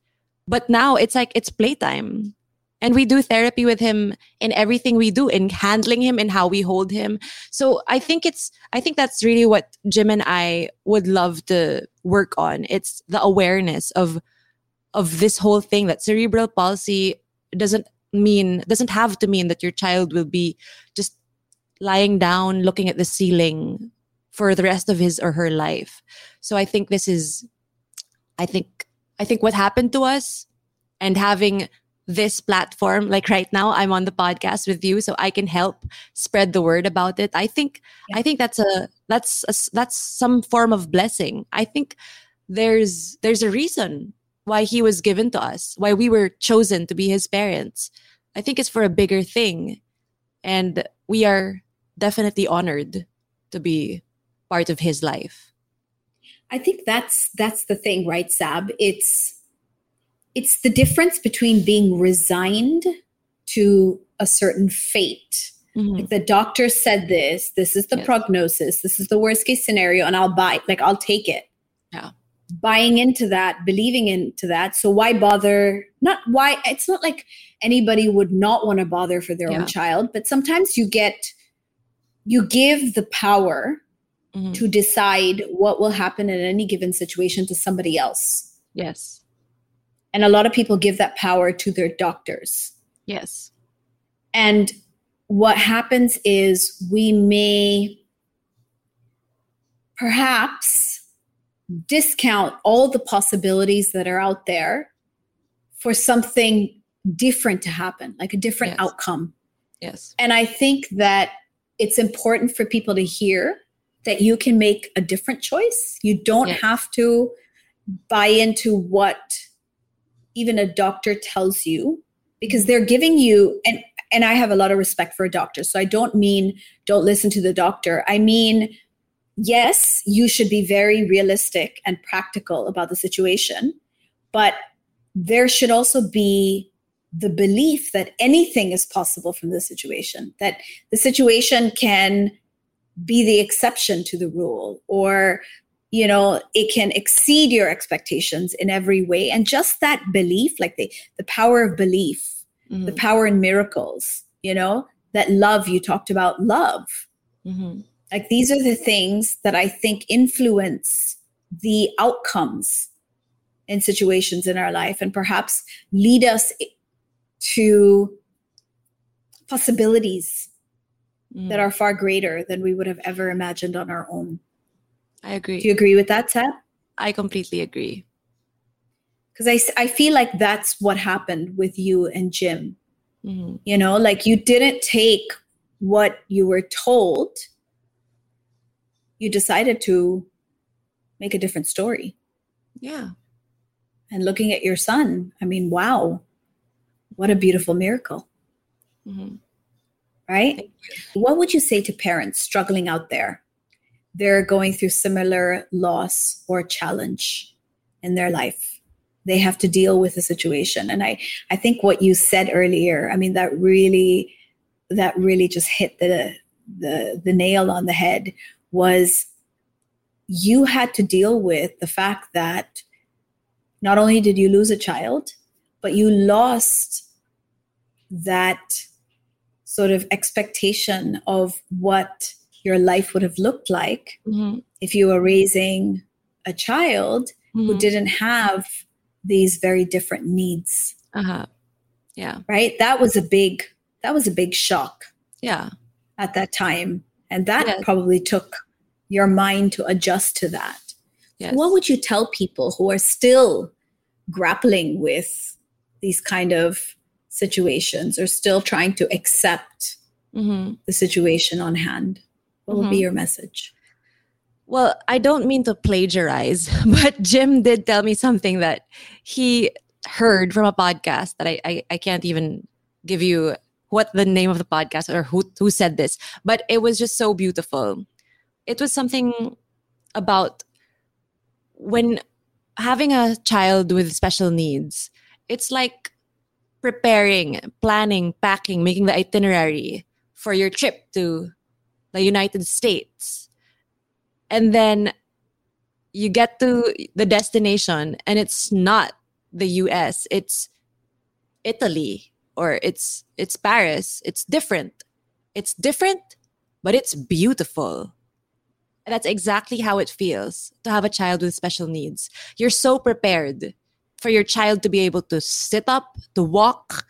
But now it's like it's playtime. And we do therapy with him in everything we do, in handling him, in how we hold him. So I think it's, I think that's really what Jim and I would love to work on. It's the awareness of, of this whole thing that cerebral palsy doesn't mean, doesn't have to mean that your child will be just lying down, looking at the ceiling for the rest of his or her life. So I think this is, I think, I think what happened to us and having this platform like right now i'm on the podcast with you so i can help spread the word about it. I think i think that's a that's a, that's some form of blessing. I think there's there's a reason why he was given to us why we were chosen to be his parents. I think it's for a bigger thing and we are definitely honored to be part of his life I think that's that's the thing, right, Saab? It's it's the difference between being resigned to a certain fate. Mhm. Like the doctor said this, this is the Yes. prognosis, this is the worst case scenario, and I'll buy, like I'll take it. Yeah. Buying into that, believing into that. So why bother? Not why it's not like anybody would not want to bother for their Yeah. own child, but sometimes you get you give the power Mhm. to decide what will happen in any given situation to somebody else. Yes. And a lot of people give that power to their doctors. Yes. And what happens is we may perhaps discount all the possibilities that are out there for something different to happen, like a different Yes. outcome. Yes. And I think that it's important for people to hear that you can make a different choice. You don't Yes. have to buy into what even a doctor tells you because mm-hmm. they're giving you and and I have a lot of respect for a doctor. So I don't mean don't listen to the doctor. I mean yes, you should be very realistic and practical about the situation, but there should also be the belief that anything is possible from the situation, that the situation can be the exception to the rule or you know it can exceed your expectations in every way and just that belief like the the power of belief Mhm. the power in miracles you know that love you talked about love Mhm. like these are the things that i think influence the outcomes in situations in our life and perhaps lead us to possibilities that Mhm. are far greater than we would have ever imagined on our own I agree. do you agree with that tab I completely agree. because I, I feel like that's what happened with you and jim Mhm. you know like you didn't take what you were told you decided to make a different story Yeah. and looking at your son i mean wow what a beautiful miracle Mhm. Right? What would you say to parents struggling out there? They're going through similar loss or challenge in their life. They have to deal with a situation. And i i think what you said earlier i mean that really that really just hit the the the nail on the head was you had to deal with the fact that not only did you lose a child but you lost that sort of expectation of what your life would have looked like Mhm. if you were raising a child who Mhm. didn't have these very different needs Uh-huh. Yeah. right that was a big that was a big shock Yeah. at that time and that Yes. probably took your mind to adjust to that Yes. what would you tell people who are still grappling with these kind of situations or still trying to accept Mhm. the situation on hand what would be Mhm. your message Well, I don't mean to plagiarize, (laughs) but Jim did tell me something that he heard from a podcast that I, I, I can't even give you what the name of the podcast or who, who said this, but it was just so beautiful. It was something about when having a child with special needs, it's like preparing, planning, packing, making the itinerary for your trip to the United States. And then you get to the destination and it's not the US it's Italy or it's it's Paris. It's different. It's different but it's beautiful. And that's exactly how it feels to have a child with special needs. You're so prepared for your child to be able to sit up to walk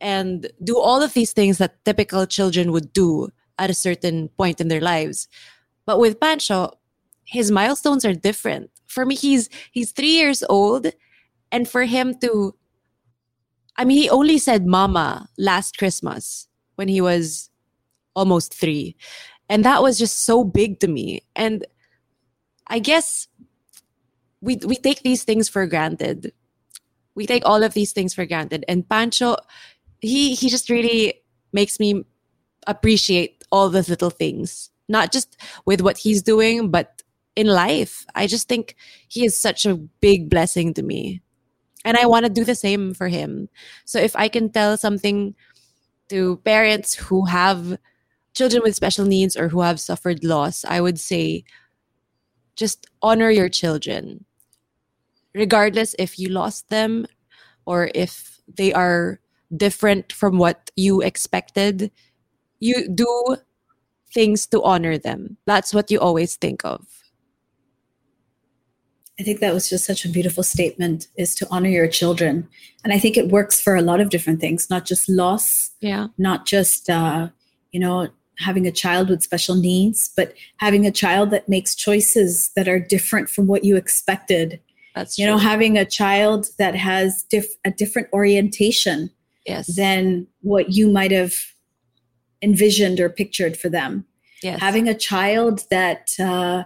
and do all of these things that typical children would do at a certain point in their lives but with Pancho, his milestones are different. For me, he's he's three years old, and for him to, I mean, he only said "mama" last Christmas when he was almost three, and that was just so big to me. And I guess we we take these things for granted. We take all of these things for granted, and Pancho, he he just really makes me appreciate all the little things not just with what he's doing, but in life. I just think he is such a big blessing to me. And I want to do the same for him. So if I can tell something to parents who have children with special needs or who have suffered loss, I would say just honor your children. Regardless if you lost them or if they are different from what you expected, you do things to honor them. That's what you always think of. I think that was just such a beautiful statement is to honor your children. And I think it works for a lot of different things, not just loss, Yeah. not just, uh, you know, having a child with special needs, but having a child that makes choices that are different from what you expected. That's You know, having a child that has diff- a different orientation yes. than what you might have envisioned or pictured for them. yes. Having a child that, uh,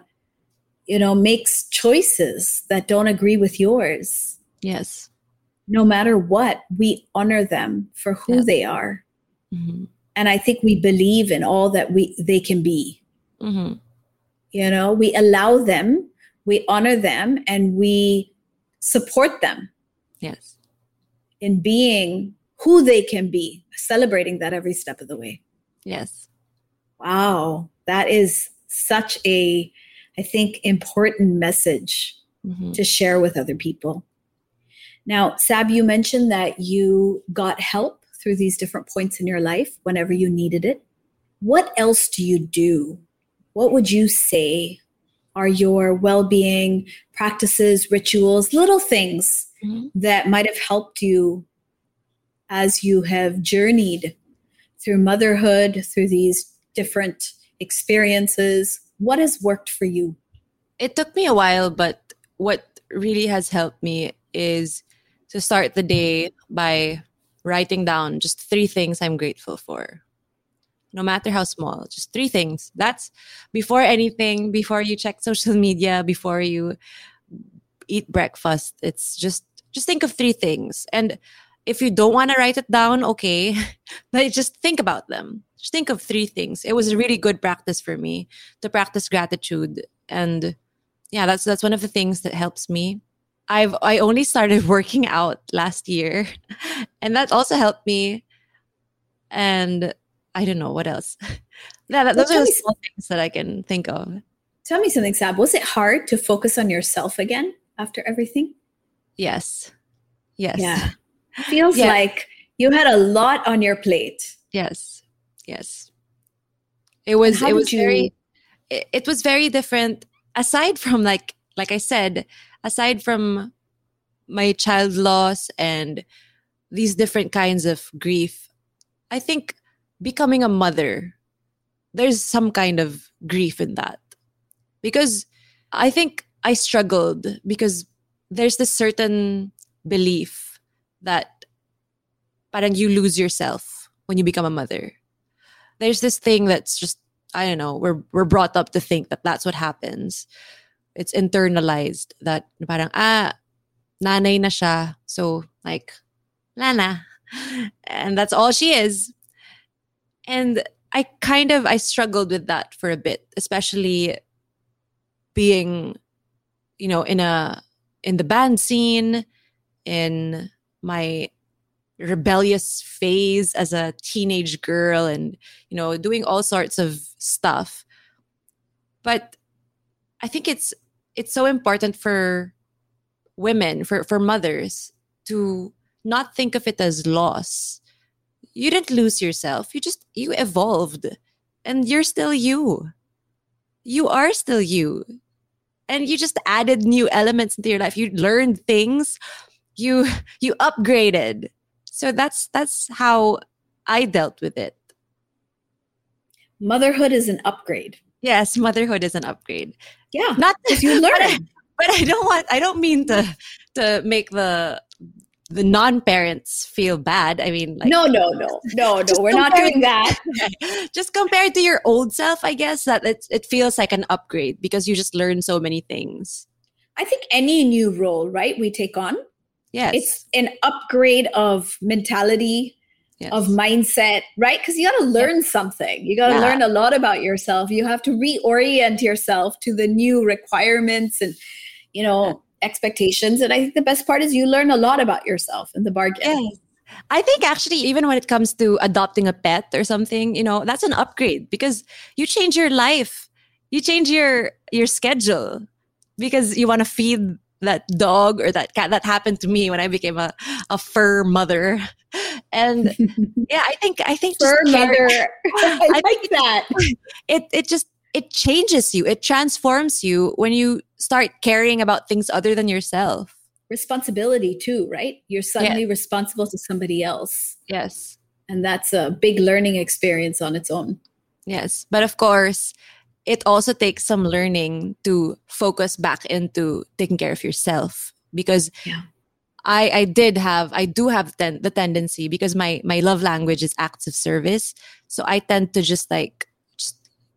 you know, makes choices that don't agree with yours. yes. No matter what, we honor them for who Yeah. they are. Mhm. And I think we believe in all that we they can be. Mhm. You know, we allow them, we honor them, and we support them Yes. in being who they can be, celebrating that every step of the way. Yes. Wow, that is such a, I think, important message Mhm. to share with other people. Now, Saab, you mentioned that you got help through these different points in your life whenever you needed it. What else do you do? What would you say are your well being practices, rituals, little things Mhm. that might have helped you as you have journeyed through motherhood, through these different experiences? What has worked for you? It took me a while, but what really has helped me is to start the day by writing down just three things I'm grateful for. No matter how small, just three things. That's before anything, before you check social media, before you eat breakfast. It's just just think of three things. And if you don't want to write it down, okay, (laughs) but just think about them. Just think of three things. It was a really good practice for me to practice gratitude and yeah, that's that's one of the things that helps me. I've I only started (laughs) working out last year, (laughs) and that also helped me. And I don't know what else. yeah, (laughs) that, those are the small things that I can think of. Tell me something, Saab. Was it hard to focus on yourself again after everything? Yes, yes, Yeah. Feels Yeah. like you had a lot on your plate. yes, yes. It was it was you- very it, it was very different. Aside from like like I said, aside from my child loss and these different kinds of grief, I think becoming a mother, there's some kind of grief in that. Because I think I struggled because there's this certain belief that parang you lose yourself when you become a mother. There's this thing that's just I don't know, we're we're brought up to think that that's what happens. It's internalized that parang ah nanay na siya. So like Lana. (laughs) And that's all she is. And I kind of I struggled with that for a bit, especially being you know in a in the band scene in my rebellious phase as a teenage girl and you know doing all sorts of stuff. But i think it's it's so important for women for for mothers to not think of it as loss you didn't lose yourself. You just you evolved. And you're still you. You are still you. And you just added new elements into your life. You learned things. You you upgraded. So that's that's how i dealt with it. Motherhood is an upgrade. yes motherhood is an upgrade. Yeah. not Because you (laughs) but I, learn. but I don't want i don't mean to to make the the non-parents feel bad i mean like no, no, no, no, no. We're not doing that. (laughs) just compared to your old self i guess that it, it feels like an upgrade because you just learn so many things I think any new role, right, we take on, yes it's an upgrade of mentality, Yes. of mindset, right? Because you got to learn something. You got to Yeah. learn a lot about yourself. You have to reorient yourself to the new requirements and, you know, expectations. And I think the best part is you learn a lot about yourself in the bargain. Yes. I think actually, even when it comes to adopting a pet or something, you know, that's an upgrade because you change your life, you change your your schedule because you want to feed that dog or that cat. That happened to me when I became a, a fur mother, (laughs) and (laughs) yeah, I think I think Fur mother. (laughs) I I like that. it it just it changes you, it transforms you when you start caring about things other than yourself. Responsibility too, right? You're suddenly responsible to somebody else. Yes. And that's a big learning experience on its own. Yes. But of course, it also takes some learning to focus back into taking care of yourself because Yeah. I, I did have I do have ten, the tendency because my my love language is acts of service so I tend to just like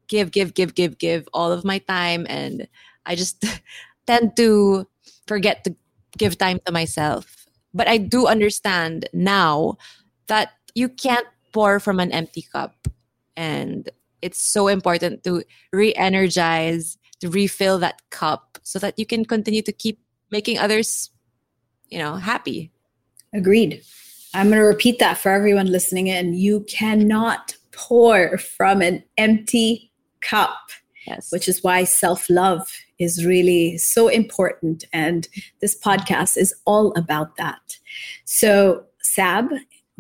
give give give give give all of my time and I just (laughs) tend to forget to give time to myself but I do understand now that you can't pour from an empty cup and it's so important to re-energize to refill that cup so that you can continue to keep making others you know happy Agreed. I'm going to repeat that for everyone listening in. You cannot pour from an empty cup, yes which is why self love is really so important. And this podcast is all about that. So, Saab,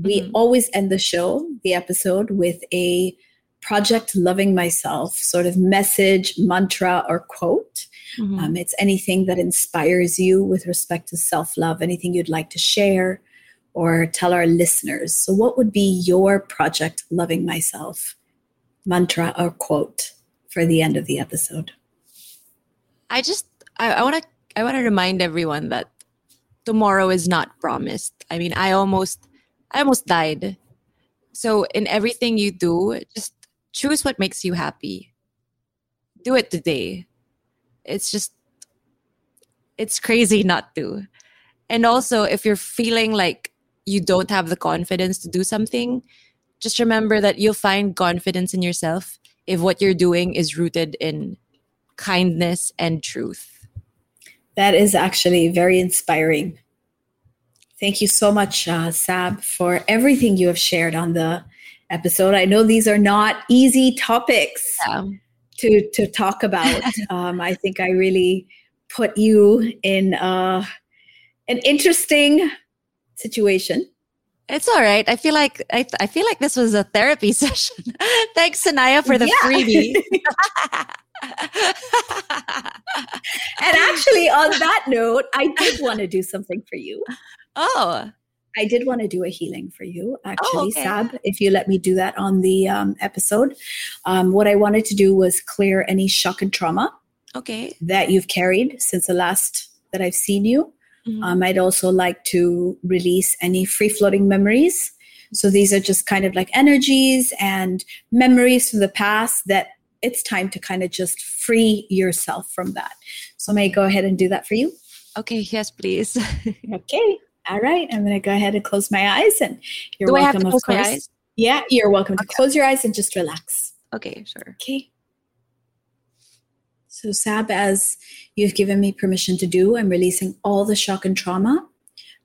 we Mhm. always end the show, the episode, with a project loving myself sort of message, mantra, or quote. Mhm. Um, it's anything that inspires you with respect to self love, anything you'd like to share or tell our listeners. So, what would be your project loving myself mantra or quote for the end of the episode? i just i want to i want to remind everyone that tomorrow is not promised. I mean i almost i almost died. So in everything you do just choose what makes you happy. Do it today. It's just it's crazy not to. And also if you're feeling like you don't have the confidence to do something just remember that you'll find confidence in yourself if what you're doing is rooted in kindness and truth That is actually very inspiring. Thank you so much, uh, Saab, for everything you have shared on the episode. I know these are not easy topics. yeah. to to talk about. (laughs) um, I think I really put you in uh, an interesting situation. It's all right. I feel like I, I feel like this was a therapy (laughs) session. Thanks, Sanaya, for the Yeah. freebie. (laughs) And actually, on that note, I did want to do something for you. oh, I did want to do a healing for you, actually, okay. Saab, if you let me do that on the um, episode. Um, what I wanted to do was clear any shock and trauma okay. that you've carried since the last that I've seen you. Mhm. Um, I'd also like to release any free floating memories. So these are just kind of like energies and memories from the past that it's time to kind of just free yourself from that. So may I go ahead and do that for you? okay. Yes, please. (laughs) Okay. All right. I'm going to go ahead and close my eyes and you're Do I welcome, have to of course. eyes? Yeah, you're welcome to close your eyes and just relax. Okay, sure. Okay. So, Saab, as you've given me permission to do, I'm releasing all the shock and trauma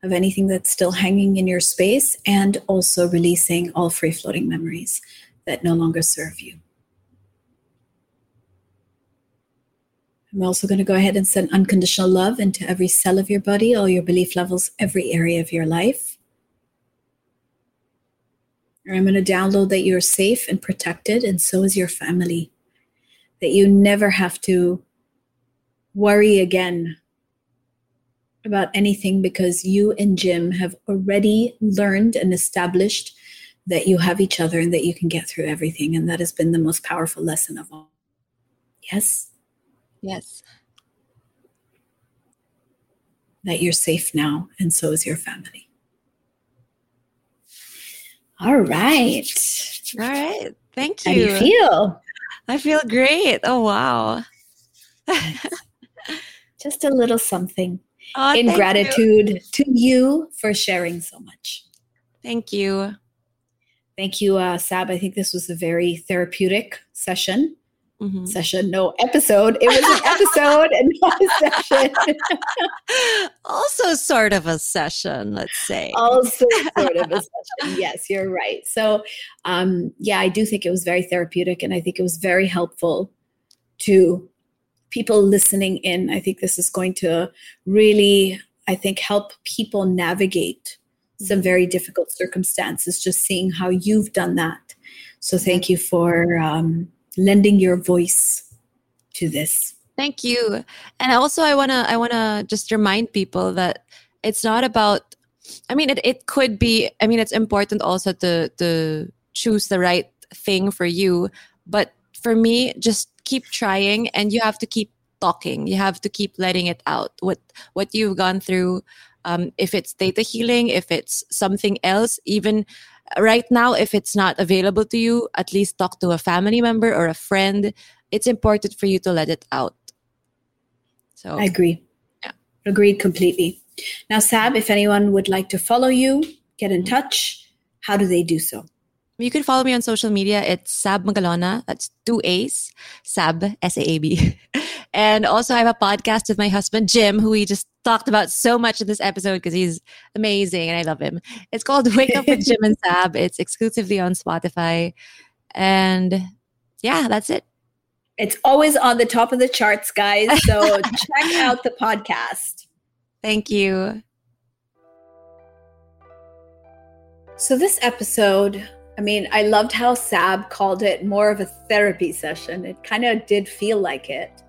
of anything that's still hanging in your space and also releasing all free floating memories that no longer serve you. I'm also going to go ahead and send unconditional love into every cell of your body, all your belief levels, every area of your life. I'm going to download that you're safe and protected, and so is your family. That you never have to worry again about anything because you and Jim have already learned and established that you have each other and that you can get through everything. And that has been the most powerful lesson of all. Yes, Yes. that you're safe now, and so is your family. All right. All right. Thank you. How do you. feel? I feel great. Oh wow. (laughs) Just a little something Oh, in thank you. gratitude to you for sharing so much. Thank you. Thank you, uh, Saab. I think this was a very therapeutic session. Mhm. Session, no episode. It was an (laughs) episode and not a session. (laughs) also, sort of a session, let's say. also sort of a (laughs) session. Yes, you're right. So, um, yeah, I do think it was very therapeutic, and I think it was very helpful to people listening in. I think this is going to really, I think, help people navigate some very difficult circumstances. Just seeing how you've done that. So, thank you for um, lending your voice to this. Thank you. And also I wanna I wanna just remind people that it's not about I mean it, it could be I mean it's important also to to choose the right thing for you. But for me, just keep trying and you have to keep talking. You have to keep letting it out. What what you've gone through, um, if it's theta healing, if it's something else, even right now, if it's not available to you, at least talk to a family member or a friend. It's important for you to let it out. So I agree. Yeah. Agreed completely. Now, Saab, if anyone would like to follow you, get in touch, how do they do so? You can follow me on social media. It's Saab Magalona. That's two A's. Saab, S A A B. (laughs) And also, I have a podcast with my husband, Jim, who we just talked about so much in this episode because he's amazing and I love him. It's called Wake Up with (laughs) Jim and Saab. It's exclusively on Spotify. And yeah, that's it. It's always on the top of the charts, guys. (laughs) So check out the podcast. Thank you. So, this episode, I mean, I loved how Saab called it more of a therapy session. It kind of did feel like it.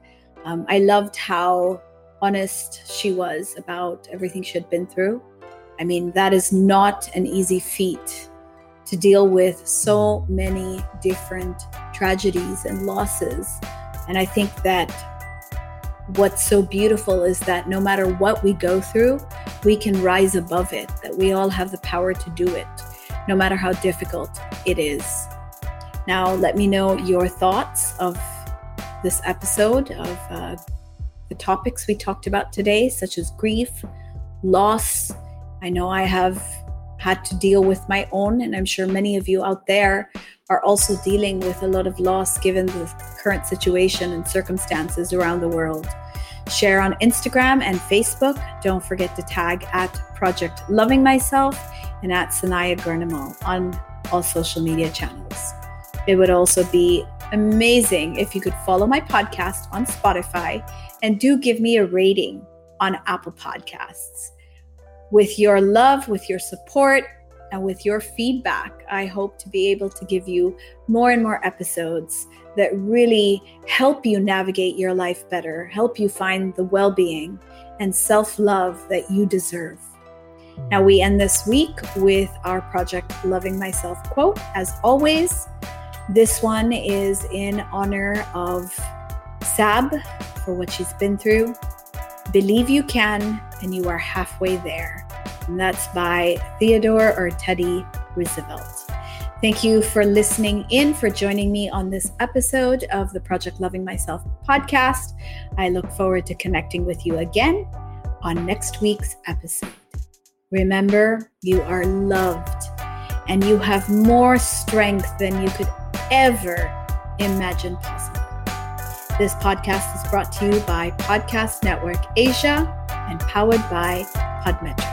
Um, I loved how honest she was about everything she had been through. I mean, that is not an easy feat to deal with so many different tragedies and losses. And I think that what's so beautiful is that no matter what we go through, we can rise above it, that we all have the power to do it, no matter how difficult it is. Now, let me know your thoughts of this episode, of uh, the topics we talked about today, such as grief, loss. I know I have had to deal with my own, and I'm sure many of you out there are also dealing with a lot of loss given the current situation and circumstances around the world. Share on Instagram and Facebook. Don't forget to tag at Project Loving Myself and at Sanaya Gurnamal on all social media channels. It would also be amazing if you could follow my podcast on Spotify and do give me a rating on Apple Podcasts. With your love, with your support, and with your feedback, I hope to be able to give you more and more episodes that really help you navigate your life better, help you find the well being and self love that you deserve. Now, we end this week with our Project Loving Myself quote. As always, this one is in honor of Saab for what she's been through. Believe you can, and you are halfway there. And that's by Theodore or Teddy Roosevelt. Thank you for listening in, for joining me on this episode of the Project Loving Myself podcast. I look forward to connecting with you again on next week's episode. Remember, you are loved and you have more strength than you could ever imagine possible. This podcast is brought to you by Podcast Network Asia and powered by Podmetrics.